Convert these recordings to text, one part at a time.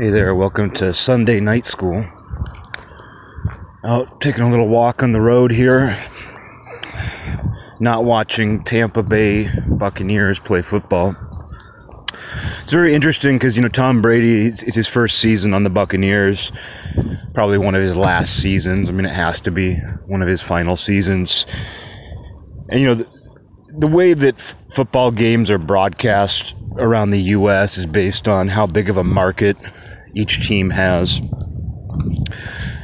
Hey there, welcome to Sunday night school. Out taking a little walk on the road here. Not watching Tampa Bay Buccaneers play football. It's very interesting because, you know, Tom Brady, it's his first season on the Buccaneers. Probably one of his last seasons. I mean, it has to be one of his final seasons. And, you know, the, the way that f- football games are broadcast around the U.S. is based on how big of a market each team has.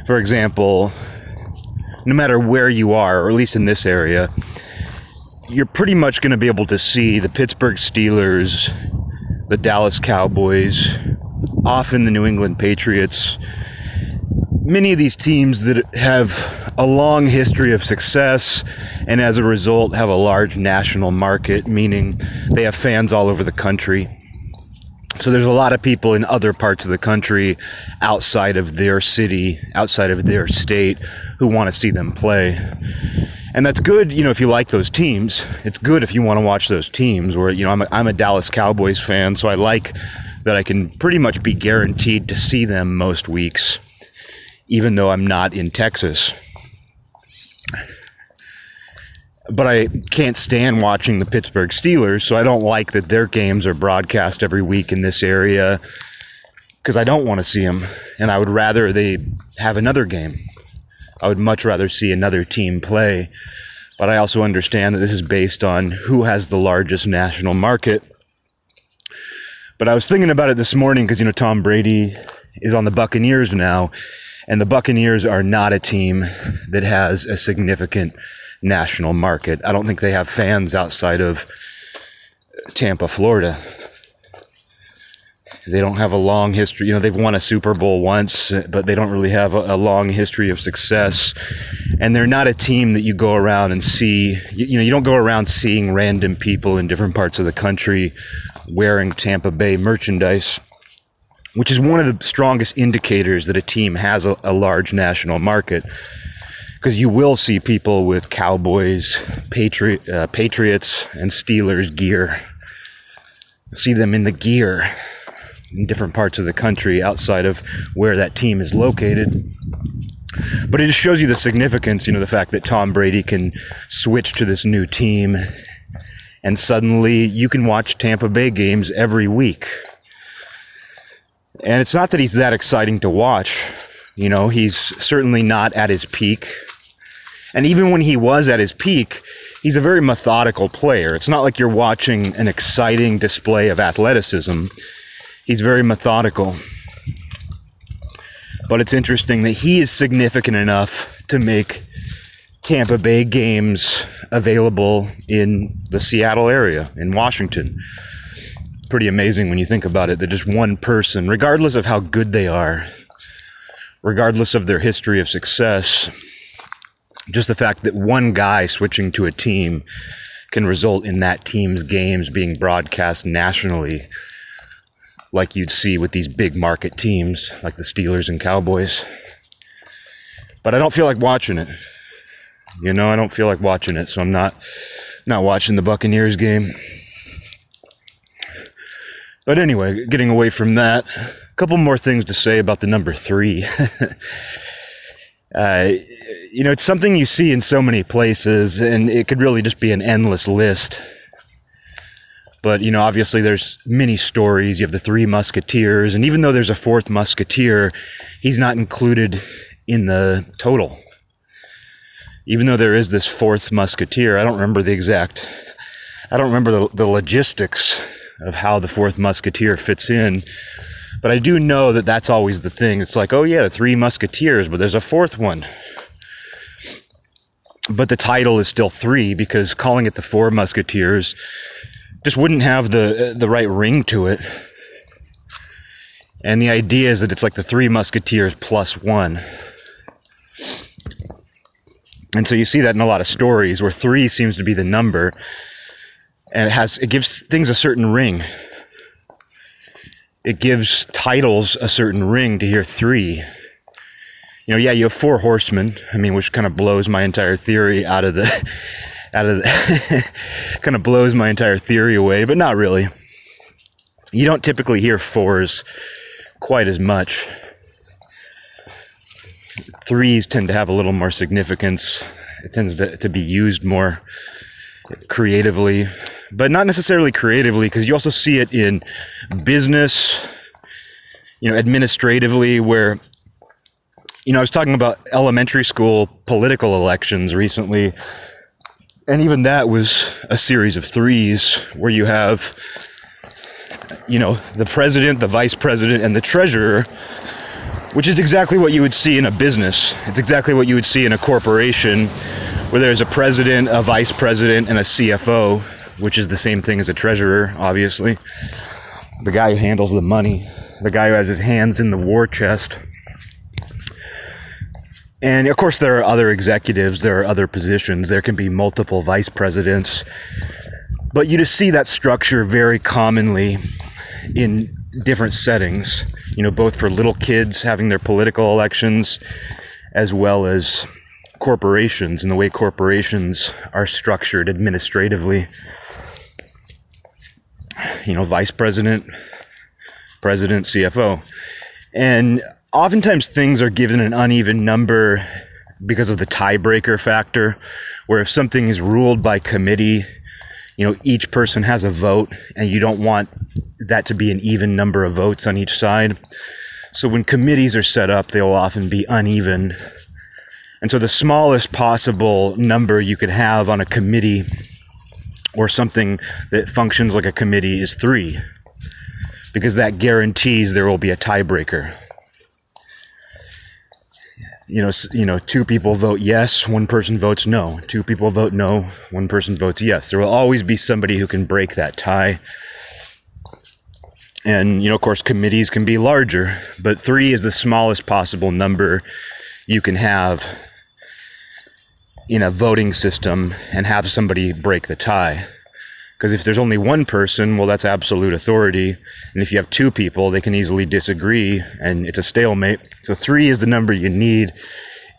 For example, no matter where you are, or at least in this area, you're pretty much going to be able to see the Pittsburgh Steelers, the Dallas Cowboys, often the New England Patriots. Many of these teams that have a long history of success and as a result have a large national market, meaning they have fans all over the country. So there's a lot of people in other parts of the country outside of their city, outside of their state who want to see them play. And that's good, you know, if you like those teams. It's good if you want to watch those teams where, you know, I'm a, I'm a Dallas Cowboys fan, so I like that I can pretty much be guaranteed to see them most weeks, even though I'm not in Texas but I can't stand watching the Pittsburgh Steelers, so I don't like that their games are broadcast every week in this area because I don't want to see them, and I would rather they have another game. I would much rather see another team play, but I also understand that this is based on who has the largest national market. But I was thinking about it this morning because you know Tom Brady is on the Buccaneers now, and the Buccaneers are not a team that has a significant national market. I don't think they have fans outside of Tampa, Florida. They don't have a long history. You know, they've won a Super Bowl once, but they don't really have a, long history of success. And they're not a team that you go around and see. You, you know, you don't go around seeing random people in different parts of the country wearing Tampa Bay merchandise which is one of the strongest indicators that a team has a, a large national market because you will see people with Cowboys, Patri- uh, Patriots, and Steelers gear. See them in the gear in different parts of the country outside of where that team is located. But it just shows you the significance, you know, the fact that Tom Brady can switch to this new team and suddenly you can watch Tampa Bay games every week. And it's not that he's that exciting to watch. You know, he's certainly not at his peak. And even when he was at his peak, he's a very methodical player. It's not like you're watching an exciting display of athleticism. He's very methodical. But it's interesting that he is significant enough to make Tampa Bay games available in the Seattle area, in Washington. Pretty amazing when you think about it that just one person, regardless of how good they are, regardless of their history of success, just the fact that one guy switching to a team can result in that team's games being broadcast nationally like you'd see with these big market teams like the Steelers and Cowboys. But I don't feel like watching it. You know, I don't feel like watching it, so I'm not not watching the Buccaneers game. But anyway, getting away from that, couple more things to say about the number 3. uh, you know, it's something you see in so many places, and it could really just be an endless list. But, you know, obviously there's many stories. You have the three musketeers, and even though there's a fourth musketeer, he's not included in the total. Even though there is this fourth musketeer, I don't remember the exact, I don't remember the, the logistics of how the fourth musketeer fits in. But I do know that that's always the thing. It's like, oh yeah, the three musketeers, but there's a fourth one but the title is still three because calling it the Four Musketeers just wouldn't have the the right ring to it. And the idea is that it's like the Three Musketeers plus one. And so you see that in a lot of stories where three seems to be the number, and it has it gives things a certain ring. It gives titles a certain ring to hear three you know, yeah, you have four horsemen. I mean, which kind of blows my entire theory out of the, out of the, kind of blows my entire theory away, but not really. You don't typically hear fours quite as much. Threes tend to have a little more significance. It tends to, to be used more creatively, but not necessarily creatively, because you also see it in business, you know, administratively, where, you know, I was talking about elementary school political elections recently, and even that was a series of threes where you have, you know, the president, the vice president, and the treasurer. Which is exactly what you would see in a business. It's exactly what you would see in a corporation where there's a president, a vice president, and a CFO, which is the same thing as a treasurer, obviously. The guy who handles the money, the guy who has his hands in the war chest. And of course, there are other executives, there are other positions, there can be multiple vice presidents. But you just see that structure very commonly in different settings, you know, both for little kids having their political elections as well as corporations and the way corporations are structured administratively. You know, vice president, president, CFO. And oftentimes things are given an uneven number because of the tiebreaker factor, where if something is ruled by committee, you know, each person has a vote and you don't want that to be an even number of votes on each side. So when committees are set up, they will often be uneven and so the smallest possible number you could have on a committee or something that functions like a committee is three, because that guarantees there will be a tiebreaker. You know, you know, two people vote yes, one person votes no. Two people vote no, one person votes yes. There will always be somebody who can break that tie. And, you know, of course, committees can be larger, but three is the smallest possible number you can have in a voting system and have somebody break the tie. Because if there's only one person, well, that's absolute authority. And if you have two people, they can easily disagree and it's a stalemate. So three is the number you need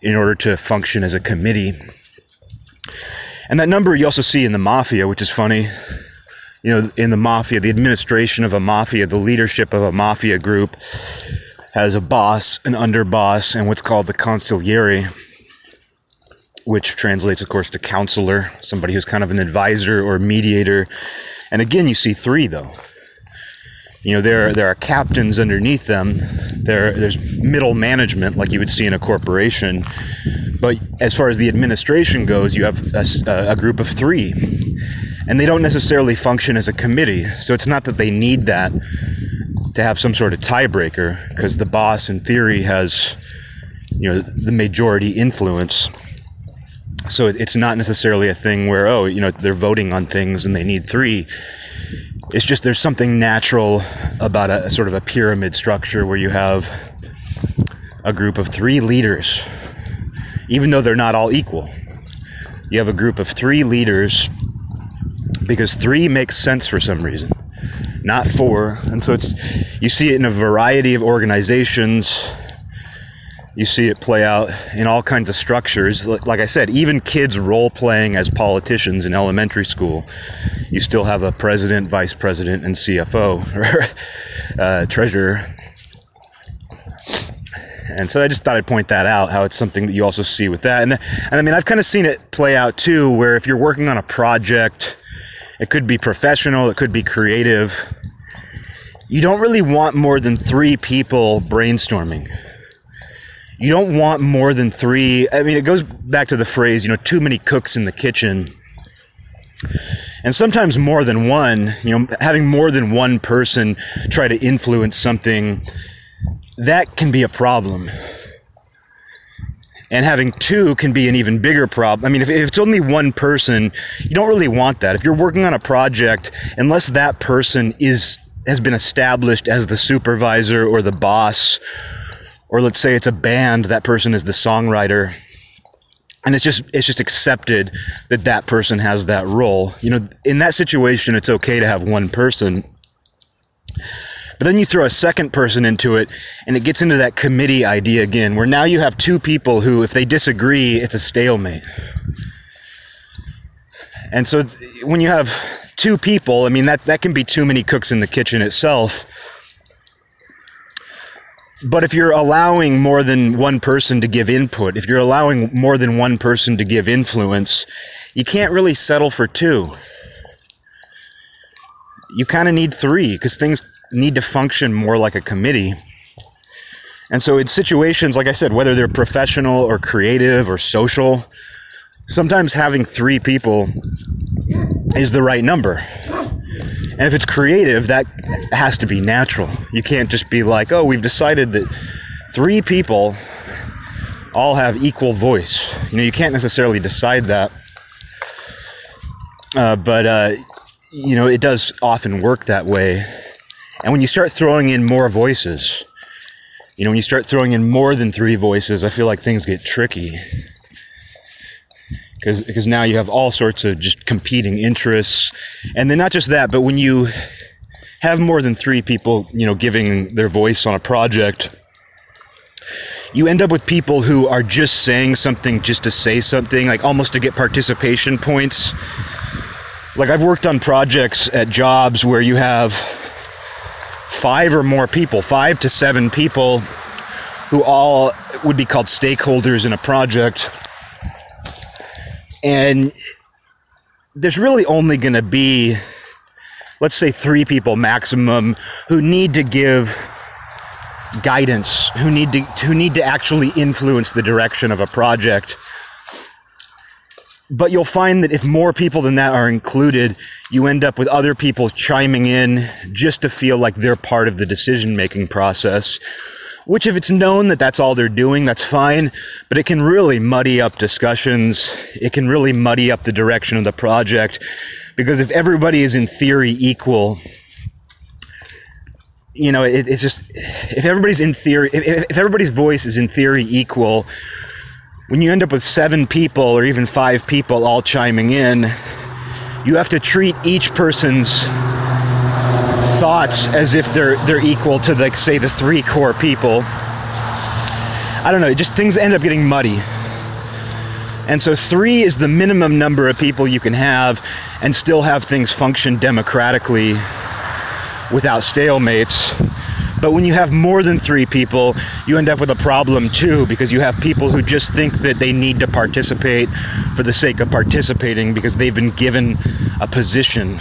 in order to function as a committee. And that number you also see in the mafia, which is funny. You know, in the mafia, the administration of a mafia, the leadership of a mafia group has a boss, an underboss, and what's called the consigliere which translates, of course, to counselor, somebody who's kind of an advisor or mediator. And again, you see three though. You know, there there are captains underneath them. There there's middle management, like you would see in a corporation. But as far as the administration goes, you have a, a group of three, and they don't necessarily function as a committee. So it's not that they need that to have some sort of tiebreaker, because the boss, in theory, has you know the majority influence so it's not necessarily a thing where, oh, you know, they're voting on things and they need three. It's just there's something natural about a, sort of a pyramid structure where you have a group of three leaders, even though they're not all equal. You have a group of three leaders because three makes sense for some reason, not four. And so it's you see it in a variety of organizations you see it play out in all kinds of structures. Like I said, even kids role playing as politicians in elementary school, you still have a president, vice president, and CFO uh, treasurer. And so I just thought I'd point that out, how it's something that you also see with that. And, and I mean, I've kind of seen it play out too, where if you're working on a project, it could be professional, it could be creative. You don't really want more than three people brainstorming you don't want more than three. I mean, it goes back to the phrase, you know, too many cooks in the kitchen. And sometimes more than one, you know, having more than one person try to influence something, that can be a problem. And having two can be an even bigger problem. I mean, if, if it's only one person, you don't really want that. If you're working on a project, unless that person is has been established as the supervisor or the boss or let's say it's a band that person is the songwriter and it's just it's just accepted that that person has that role. You know in that situation it's okay to have one person but then you throw a second person into it and it gets into that committee idea again where now you have two people who if they disagree it's a stalemate. And so when you have two people i mean that that can be too many cooks in the kitchen itself but if you're allowing more than one person to give input, if you're allowing more than one person to give influence, you can't really settle for two. You kind of need three because things need to function more like a committee. And so, in situations, like I said, whether they're professional or creative or social, sometimes having three people is the right number. And if it's creative, that has to be natural. You can't just be like, oh, we've decided that three people all have equal voice. You know, you can't necessarily decide that. Uh, but, uh, you know, it does often work that way. And when you start throwing in more voices, you know, when you start throwing in more than three voices, I feel like things get tricky because because now you have all sorts of just competing interests, and then not just that, but when you have more than three people, you know, giving their voice on a project, you end up with people who are just saying something just to say something, like almost to get participation points. Like I've worked on projects at jobs where you have five or more people, five to seven people who all would be called stakeholders in a project and there's really only going to be, let's say, three people maximum who need to give guidance, who need to who need to actually influence the direction of a project. But you'll find that if more people than that are included, you end up with other people chiming in just to feel like they're part of the decision making process, which if it's known that that's all they're doing, that's fine, but it can really muddy up discussions. It can really muddy up the direction of the project because if everybody is in theory equal, you know, it, it's just, if everybody's in theory, if, if everybody's voice is in theory equal, when you end up with seven people or even five people all chiming in, you have to treat each person's thoughts as if they're they're equal to like say the three core people. I don't know, just things end up getting muddy. And so three is the minimum number of people you can have and still have things function democratically without stalemates. But when you have more than three people, you end up with a problem too, because you have people who just think that they need to participate for the sake of participating because they've been given a position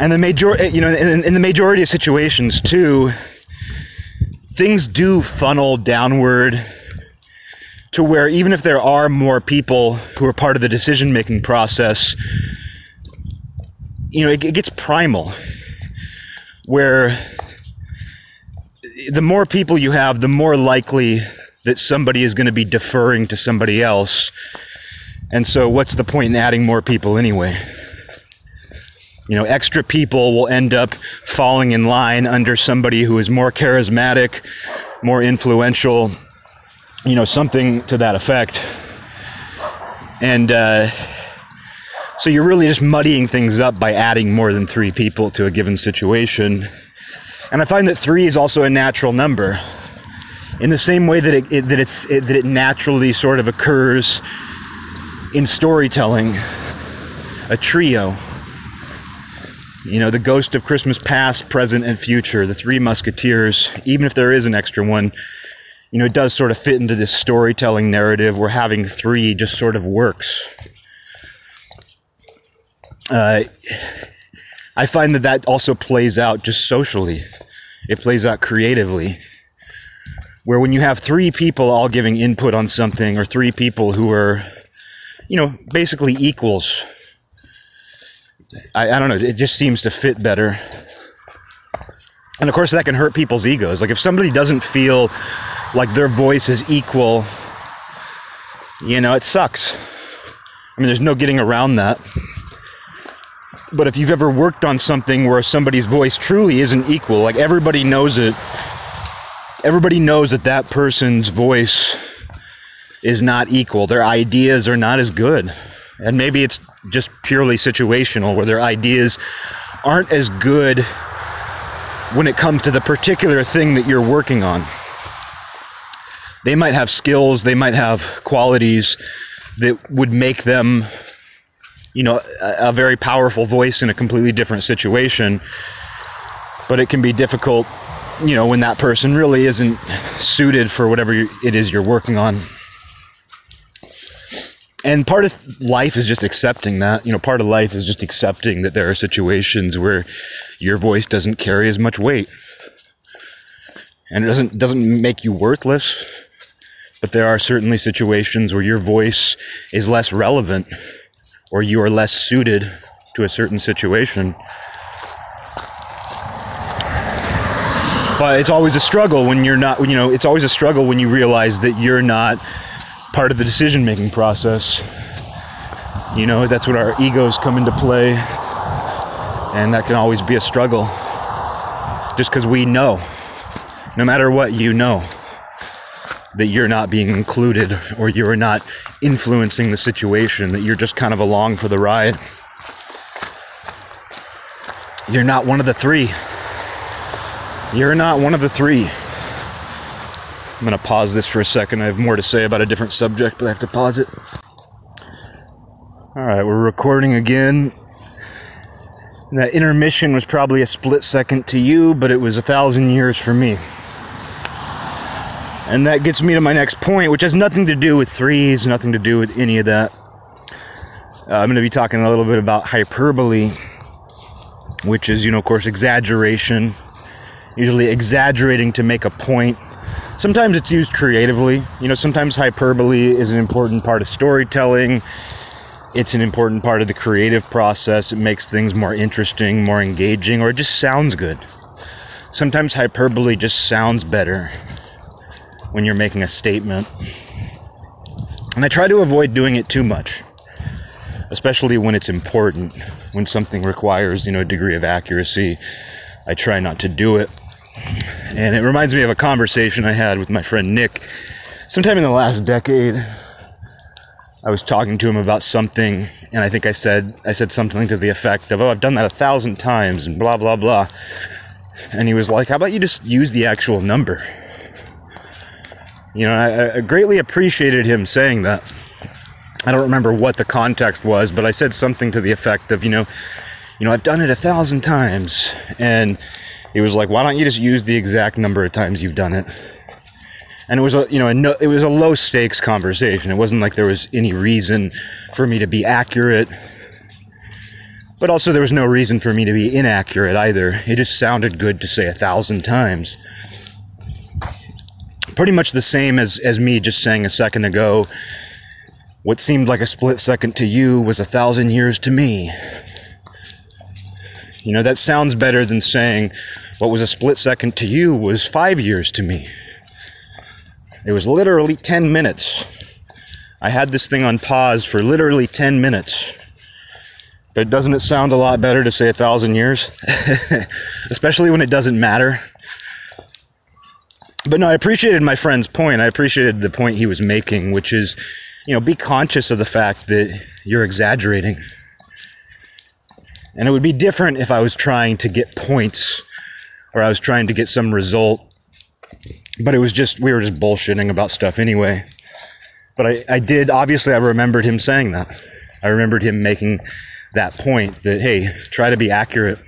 and the major, eh, you know, in, in the majority of situations too, things do funnel downward to where even if there are more people who are part of the decision making process, you know, it, it gets primal. Where the more people you have, the more likely that somebody is going to be deferring to somebody else. And so, what's the point in adding more people anyway? You know, extra people will end up falling in line under somebody who is more charismatic, more influential, you know, something to that effect. And uh, so you're really just muddying things up by adding more than three people to a given situation. And I find that three is also a natural number. In the same way that it, it that it's it, that it naturally sort of occurs in storytelling, a trio you know, the ghost of Christmas past, present, and future, the three musketeers, even if there is an extra one, you know, it does sort of fit into this storytelling narrative where having three just sort of works. Uh, I find that that also plays out just socially. It plays out creatively. Where when you have three people all giving input on something, or three people who are, you know, basically equals, I, I don't know. It just seems to fit better. And of course, that can hurt people's egos. Like if somebody doesn't feel like their voice is equal, you know, it sucks. I mean, there's no getting around that. But if you've ever worked on something where somebody's voice truly isn't equal, like everybody knows it, everybody knows that that person's voice is not equal. Their ideas are not as good. And maybe it's just purely situational where their ideas aren't as good when it comes to the particular thing that you're working on. They might have skills, they might have qualities that would make them, you know, a, a very powerful voice in a completely different situation. But it can be difficult you know, when that person really isn't suited for whatever it is you're working on. And part of life is just accepting that. You know, part of life is just accepting that there are situations where your voice doesn't carry as much weight. And it doesn't doesn't make you worthless, but there are certainly situations where your voice is less relevant or you are less suited to a certain situation. But it's always a struggle when you're not, you know, it's always a struggle when you realize that you're not part of the decision making process. You know, that's what our egos come into play. And that can always be a struggle. Just because we know, no matter what, you know that you're not being included or you're not influencing the situation, that you're just kind of along for the ride. You're not one of the three. You're not one of the three. I'm going to pause this for a second. I have more to say about a different subject, but I have to pause it. All right, we're recording again. That intermission was probably a split second to you, but it was a thousand years for me. And that gets me to my next point, which has nothing to do with threes, nothing to do with any of that. Uh, I'm going to be talking a little bit about hyperbole, which is, you know, of course, exaggeration usually exaggerating to make a point. Sometimes it's used creatively. You know, sometimes hyperbole is an important part of storytelling. It's an important part of the creative process. It makes things more interesting, more engaging, or it just sounds good. Sometimes hyperbole just sounds better when you're making a statement. And I try to avoid doing it too much, especially when it's important, when something requires, you know, a degree of accuracy. I try not to do it. And it reminds me of a conversation I had with my friend Nick sometime in the last decade. I was talking to him about something, and I think I said I said something to the effect of, "Oh, I've done that a thousand times," and blah blah blah. And he was like, "How about you just use the actual number?" You know, I, I greatly appreciated him saying that. I don't remember what the context was, but I said something to the effect of, you know, you know, I've done it a thousand times, and he was like, "Why don't you just use the exact number of times you've done it?" And it was a you know a no, it was a low stakes conversation. It wasn't like there was any reason for me to be accurate, but also there was no reason for me to be inaccurate either. It just sounded good to say a thousand times. Pretty much the same as as me just saying a second ago. What seemed like a split second to you was a thousand years to me. You know, that sounds better than saying, what was a split second to you was five years to me. It was literally 10 minutes. I had this thing on pause for literally 10 minutes. But doesn't it sound a lot better to say a thousand years? Especially when it doesn't matter. But no, I appreciated my friend's point. I appreciated the point he was making, which is, you know, be conscious of the fact that you're exaggerating. And it would be different if I was trying to get points or I was trying to get some result. But it was just, we were just bullshitting about stuff anyway. But I, I did, obviously, I remembered him saying that. I remembered him making that point that, hey, try to be accurate.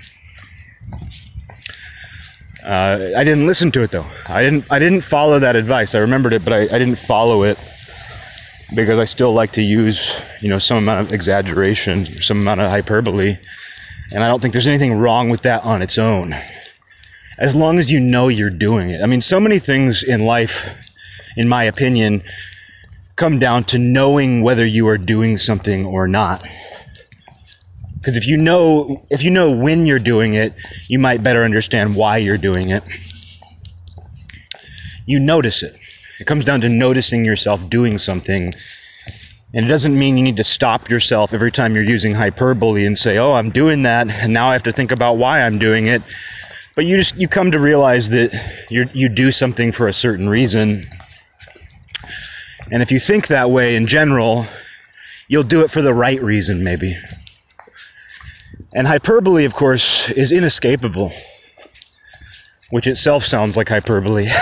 Uh, I didn't listen to it though. I didn't. I didn't follow that advice. I remembered it, but I, I didn't follow it because I still like to use, you know, some amount of exaggeration, some amount of hyperbole, and I don't think there's anything wrong with that on its own as long as you know you're doing it. I mean, so many things in life, in my opinion, come down to knowing whether you are doing something or not. Because if you know if you know when you're doing it, you might better understand why you're doing it. You notice it. It comes down to noticing yourself doing something. And it doesn't mean you need to stop yourself every time you're using hyperbole and say, "Oh, I'm doing that, and now I have to think about why I'm doing it." But you just you come to realize that you you do something for a certain reason. And if you think that way in general you'll do it for the right reason maybe. And hyperbole of course is inescapable which itself sounds like hyperbole.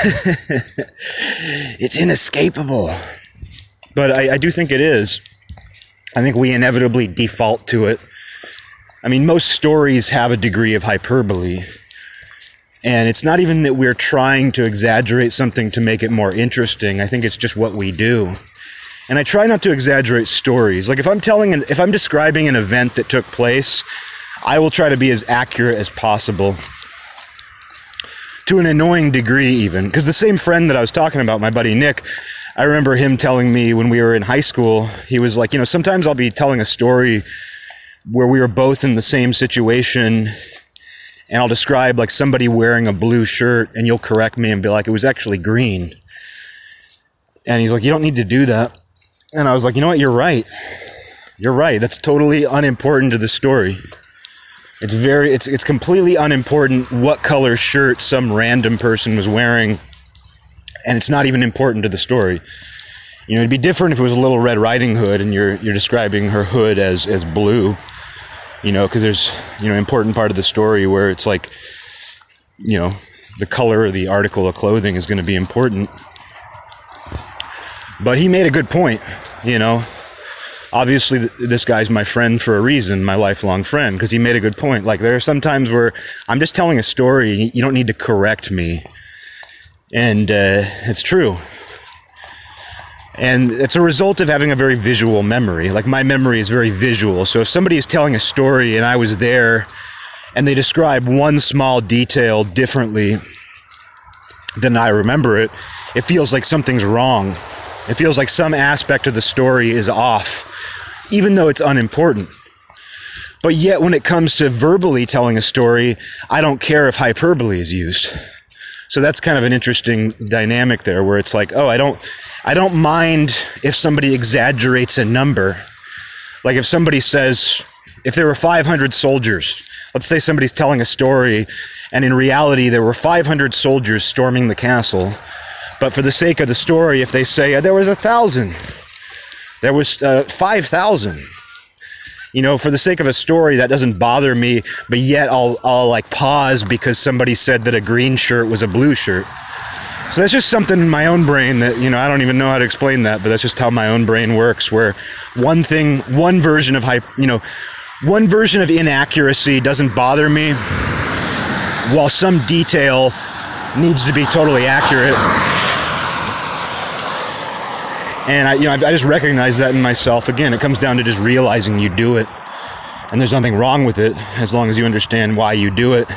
It's inescapable. But I, I do think it is. I think we inevitably default to it. I mean most stories have a degree of hyperbole And it's not even that we're trying to exaggerate something to make it more interesting. I think it's just what we do. And I try not to exaggerate stories. Like if I'm telling an, if I'm describing an event that took place, I will try to be as accurate as possible. To an annoying degree even, because the same friend that I was talking about, my buddy Nick, I remember him telling me when we were in high school, he was like, you know, sometimes I'll be telling a story where we were both in the same situation and I'll describe like somebody wearing a blue shirt and you'll correct me and be like, it was actually green. And he's like, you don't need to do that. And I was like, you know what? You're right. You're right. That's totally unimportant to the story. It's very, it's, it's completely unimportant what color shirt some random person was wearing. And it's not even important to the story. You know, it'd be different if it was a little Red Riding Hood and you're, you're describing her hood as, as blue you know, because there's you know important part of the story where it's like, you know, the color of the article of clothing is going to be important. But he made a good point, you know. Obviously, this guy's my friend for a reason, my lifelong friend, because he made a good point. Like, there are some times where I'm just telling a story, you don't need to correct me. And uh, it's true and it's a result of having a very visual memory. Like my memory is very visual. So if somebody is telling a story and I was there and they describe one small detail differently than I remember it, it feels like something's wrong. It feels like some aspect of the story is off, even though it's unimportant. But yet, when it comes to verbally telling a story, I don't care if hyperbole is used. So that's kind of an interesting dynamic there where it's like, oh, I don't I don't mind if somebody exaggerates a number. Like if somebody says, if there were 500 soldiers, let's say somebody's telling a story, and in reality there were 500 soldiers storming the castle. But for the sake of the story, if they say there was a thousand, there was uh, 5,000, you know, for the sake of a story, that doesn't bother me, but yet I'll, I'll like pause because somebody said that a green shirt was a blue shirt. So that's just something in my own brain that, you know, I don't even know how to explain that, but that's just how my own brain works where one thing, one version of hype, you know, one version of inaccuracy doesn't bother me while some detail needs to be totally accurate. And I, you know, I just recognize that in myself. Again, it comes down to just realizing you do it, and there's nothing wrong with it as long as you understand why you do it.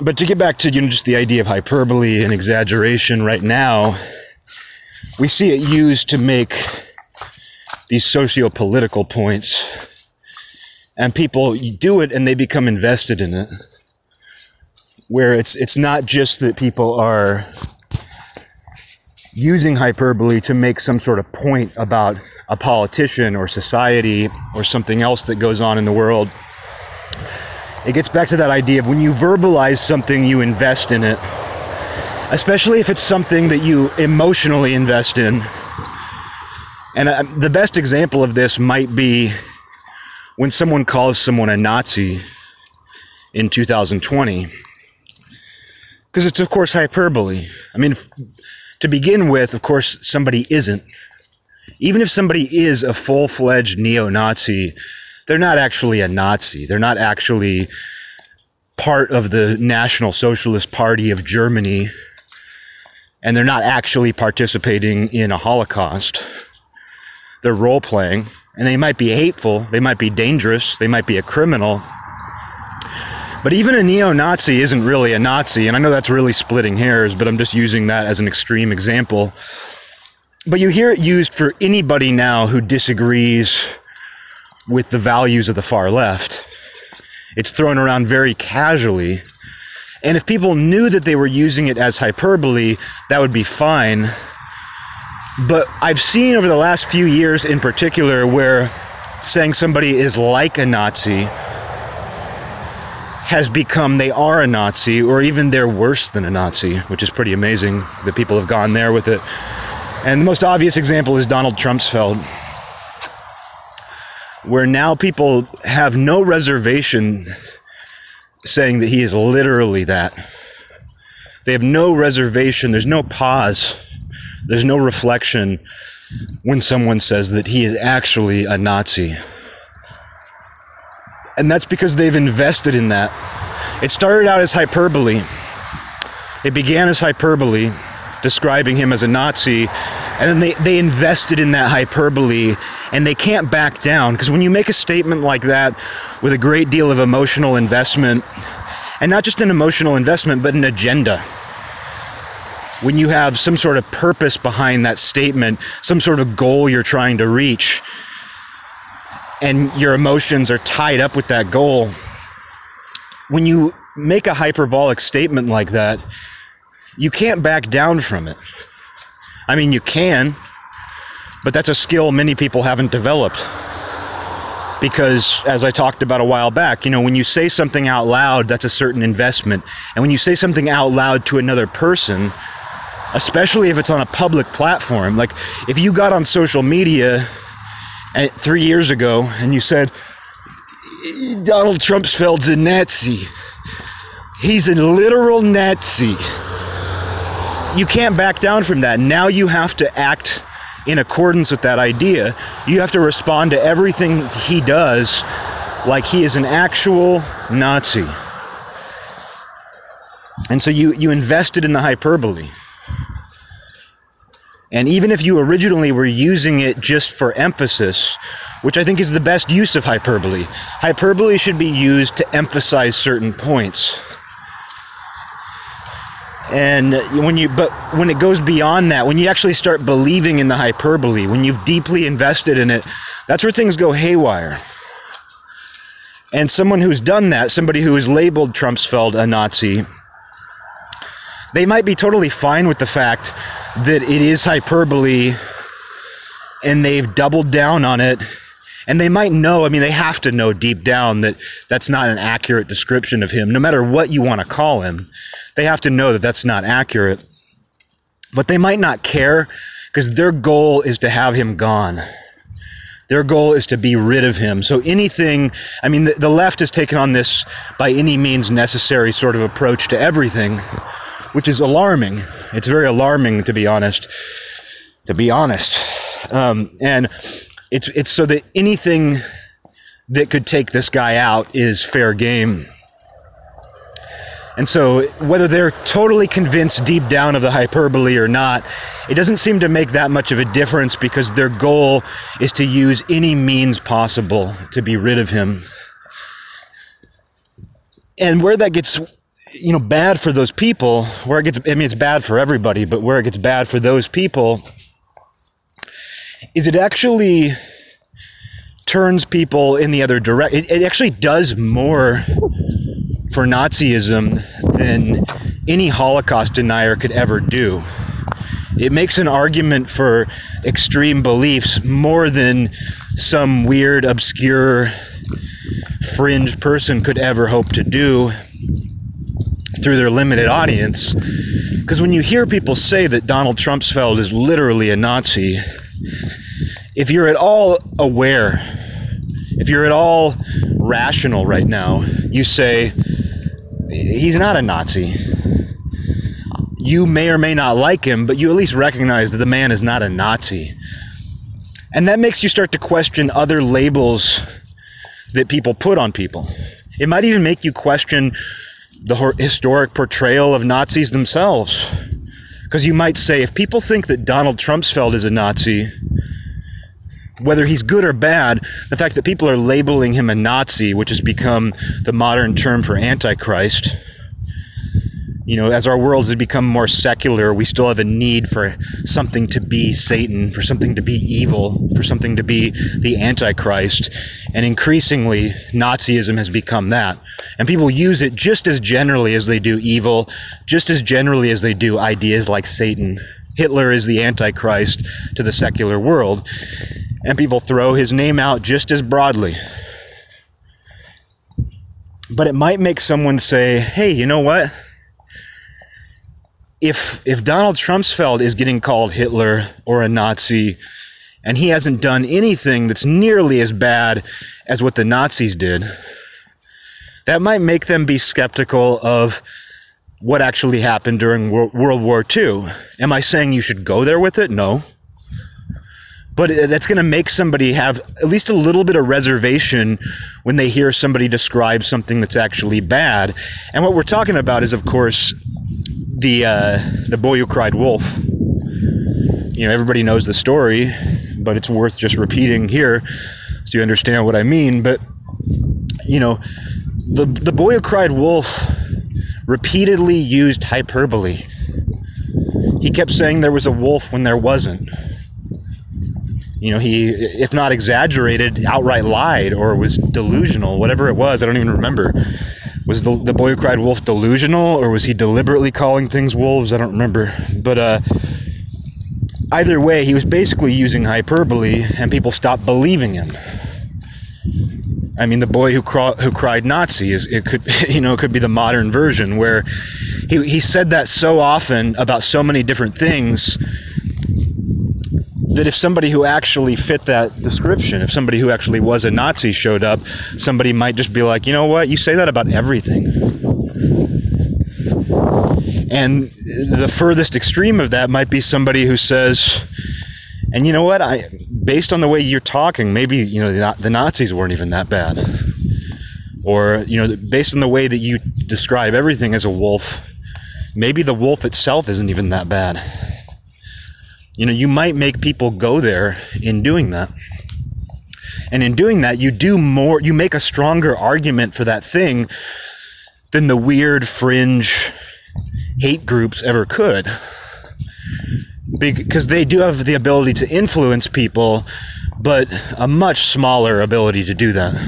But to get back to you know just the idea of hyperbole and exaggeration right now we see it used to make these socio-political points. And people do it and they become invested in it. Where it's it's not just that people are using hyperbole to make some sort of point about a politician or society or something else that goes on in the world it gets back to that idea of when you verbalize something, you invest in it. Especially if it's something that you emotionally invest in. And uh, the best example of this might be when someone calls someone a Nazi in 2020. Because it's, of course, hyperbole. I mean, to begin with, of course, somebody isn't. Even if somebody is a full fledged neo Nazi, they're not actually a Nazi. They're not actually part of the National Socialist Party of Germany. And they're not actually participating in a Holocaust. They're role playing. And they might be hateful. They might be dangerous. They might be a criminal. But even a neo Nazi isn't really a Nazi. And I know that's really splitting hairs, but I'm just using that as an extreme example. But you hear it used for anybody now who disagrees with the values of the far left. It's thrown around very casually. And if people knew that they were using it as hyperbole, that would be fine. But I've seen over the last few years in particular where saying somebody is like a Nazi has become they are a Nazi, or even they're worse than a Nazi, which is pretty amazing that people have gone there with it. And the most obvious example is Donald Trumpsfeld where now people have no reservation saying that he is literally that. They have no reservation, there's no pause, there's no reflection when someone says that he is actually a Nazi. And that's because they've invested in that. It started out as hyperbole. It began as hyperbole, describing him as a Nazi, and then they, they invested in that hyperbole and they can't back down because when you make a statement like that with a great deal of emotional investment, and not just an emotional investment, but an agenda when you have some sort of purpose behind that statement, some sort of goal you're trying to reach, and your emotions are tied up with that goal, when you make a hyperbolic statement like that, you can't back down from it. I mean, you can, but that's a skill many people haven't developed. Because, as I talked about a while back, you know, when you say something out loud, that's a certain investment. And when you say something out loud to another person, especially if it's on a public platform. Like if you got on social media three years ago and you said, Donald Trump's Trumpsfeld's a Nazi. He's a literal Nazi. You can't back down from that. Now you have to act in accordance with that idea. You have to respond to everything he does like he is an actual Nazi. And so you, you invested in the hyperbole. And even if you originally were using it just for emphasis, which I think is the best use of hyperbole, hyperbole should be used to emphasize certain points. And when you, but when it goes beyond that, when you actually start believing in the hyperbole, when you've deeply invested in it, that's where things go haywire. And someone who's done that, somebody who has labeled Trumpsfeld a Nazi, they might be totally fine with the fact that it is hyperbole and they've doubled down on it. And they might know i mean they have to know deep down that that's not an accurate description of him. No matter what you want to call him they have to know that that's not accurate. But they might not care because their goal is to have him gone. Their goal is to be rid of him. So anything i mean the, the left has taken on this by any means necessary sort of approach to everything which is alarming. It's very alarming, to be honest. To be honest, um, and it's it's so that anything that could take this guy out is fair game. And so, whether they're totally convinced deep down of the hyperbole or not, it doesn't seem to make that much of a difference because their goal is to use any means possible to be rid of him. And where that gets you know, bad for those people, where it gets, I mean, it's bad for everybody, but where it gets bad for those people is it actually turns people in the other direction. It, it actually does more for Nazism than any Holocaust denier could ever do. It makes an argument for extreme beliefs more than some weird, obscure, fringe person could ever hope to do through their limited audience. Because when you hear people say that Donald Trumpsfeld is literally a Nazi, if you're at all aware, if you're at all rational right now, you say, he's not a Nazi. You may or may not like him, but you at least recognize that the man is not a Nazi. And that makes you start to question other labels that people put on people. It might even make you question the historic portrayal of Nazis themselves. Because you might say, if people think that Donald Trumpsfeld is a Nazi, whether he's good or bad, the fact that people are labeling him a Nazi, which has become the modern term for Antichrist, you know, as our world has become more secular, we still have a need for something to be Satan, for something to be evil, for something to be the Antichrist. And increasingly, Nazism has become that. And people use it just as generally as they do evil, just as generally as they do ideas like Satan. Hitler is the Antichrist to the secular world. And people throw his name out just as broadly. But it might make someone say, hey, you know what? If if Donald Trumpsfeld is getting called Hitler or a Nazi, and he hasn't done anything that's nearly as bad as what the Nazis did, that might make them be skeptical of what actually happened during World War II. Am I saying you should go there with it? No. But that's going to make somebody have at least a little bit of reservation when they hear somebody describe something that's actually bad. And what we're talking about is, of course, the uh, the boy who cried wolf. You know, everybody knows the story, but it's worth just repeating here so you understand what I mean. But you know, the the boy who cried wolf repeatedly used hyperbole. He kept saying there was a wolf when there wasn't. You know, he, if not exaggerated, outright lied or was delusional, whatever it was. I don't even remember. Was the, the boy who cried wolf delusional or was he deliberately calling things wolves? I don't remember. But uh, either way, he was basically using hyperbole and people stopped believing him. I mean, the boy who, cro- who cried Nazi is it could you know it could be the modern version where he he said that so often about so many different things that if somebody who actually fit that description, if somebody who actually was a Nazi showed up, somebody might just be like, you know what, you say that about everything. And the furthest extreme of that might be somebody who says, and you know what, I, based on the way you're talking, maybe you know the, the Nazis weren't even that bad, or you know, based on the way that you describe everything as a wolf, maybe the wolf itself isn't even that bad you know, you might make people go there in doing that. And in doing that, you do more, you make a stronger argument for that thing than the weird fringe hate groups ever could. Because they do have the ability to influence people, but a much smaller ability to do that.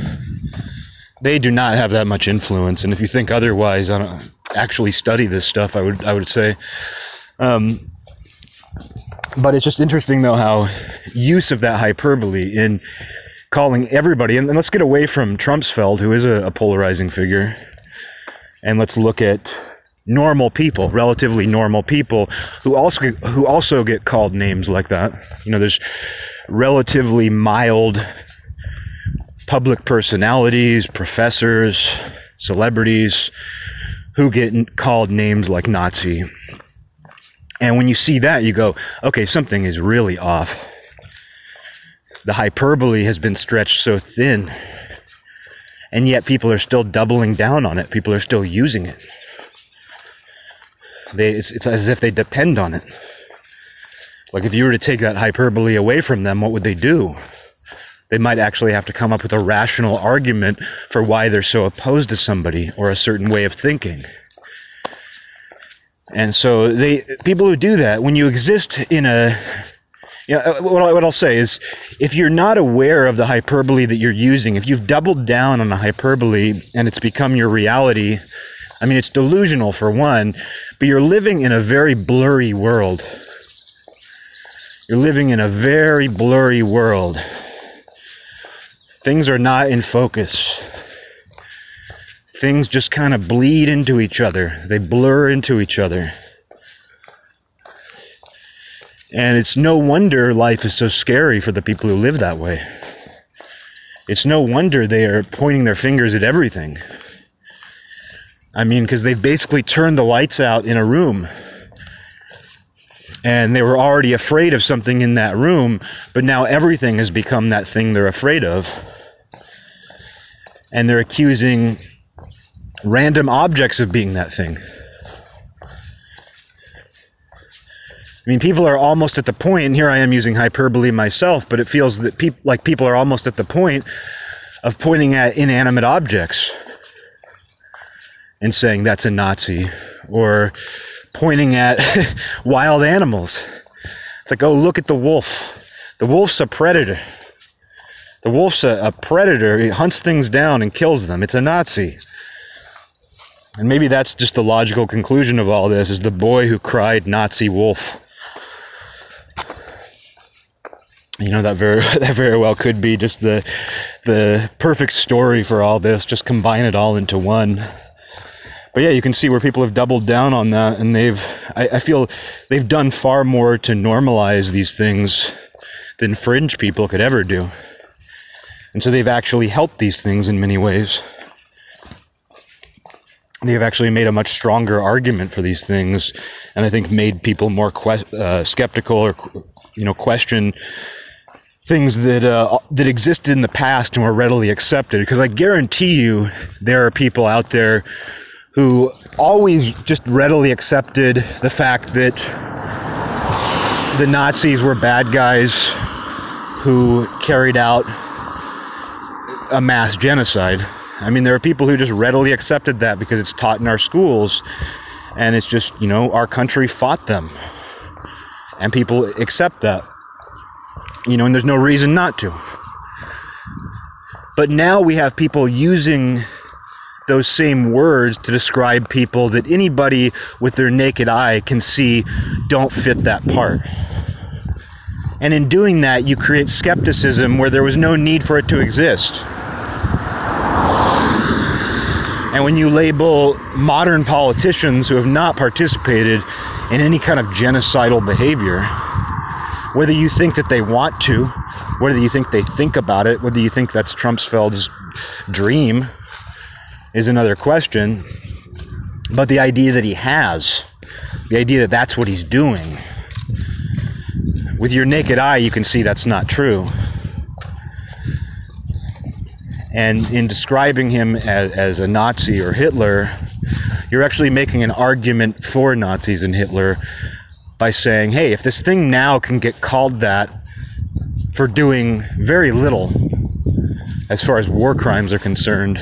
They do not have that much influence, and if you think otherwise, I don't actually study this stuff. I would I would say, um, but it's just interesting though how use of that hyperbole in calling everybody and, let's get away from Trumpsfeld, who is a, a polarizing figure, and let's look at normal people, relatively normal people who also who also get called names like that. You know, there's relatively mild public personalities, professors, celebrities who get called names like Nazi and when you see that, you go, okay, something is really off. The hyperbole has been stretched so thin. And yet people are still doubling down on it. People are still using it. They, it's, it's as if they depend on it. Like if you were to take that hyperbole away from them, what would they do? They might actually have to come up with a rational argument for why they're so opposed to somebody or a certain way of thinking. And so they people who do that, when you exist in a you know, uh, what I'll say is, if you're not aware of the hyperbole that you're using, if you've doubled down on a hyperbole and it's become your reality, I mean, it's delusional for one, but you're living in a very blurry world. You're living in a very blurry world. Things are not in focus things just kind of bleed into each other, they blur into each other. And it's no wonder life is so scary for the people who live that way. It's no wonder they are pointing their fingers at everything. I mean, because they've basically turned the lights out in a room. And they were already afraid of something in that room, but now everything has become that thing they're afraid of. And they're accusing random objects of being that thing. I mean, people are almost at the point, and here I am using hyperbole myself, but it feels that pe- like people are almost at the point of pointing at inanimate objects and saying that's a Nazi, or pointing at wild animals. It's like, oh, look at the wolf. The wolf's a predator. The wolf's a, a predator. He hunts things down and kills them. It's a Nazi. And maybe that's just the logical conclusion of all this is the boy who cried Nazi wolf. You know that very that very well could be just the the perfect story for all this. Just combine it all into one. But yeah, you can see where people have doubled down on that, and they've I, I feel they've done far more to normalize these things than fringe people could ever do. And so they've actually helped these things in many ways they have actually made a much stronger argument for these things, and I think made people more que- uh, skeptical or you know question things that uh, that existed in the past and were readily accepted. Because I guarantee you, there are people out there who always just readily accepted the fact that the Nazis were bad guys who carried out a mass genocide. I mean, there are people who just readily accepted that because it's taught in our schools, and it's just, you know, our country fought them. And people accept that. You know, and there's no reason not to. But now we have people using those same words to describe people that anybody with their naked eye can see don't fit that part. And in doing that, you create skepticism where there was no need for it to exist. And when you label modern politicians who have not participated in any kind of genocidal behavior, whether you think that they want to, whether you think they think about it, whether you think that's Trumpsfeld's dream, is another question. But the idea that he has, the idea that that's what he's doing, with your naked eye, you can see that's not true. And in describing him as, as a Nazi or Hitler, you're actually making an argument for Nazis and Hitler by saying, hey, if this thing now can get called that for doing very little as far as war crimes are concerned,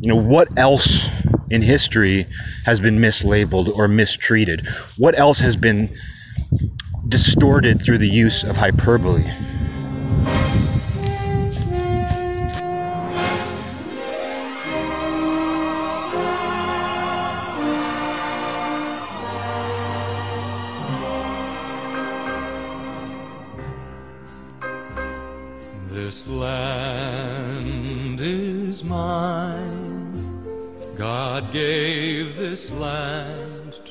you know, what else in history has been mislabeled or mistreated? What else has been distorted through the use of hyperbole.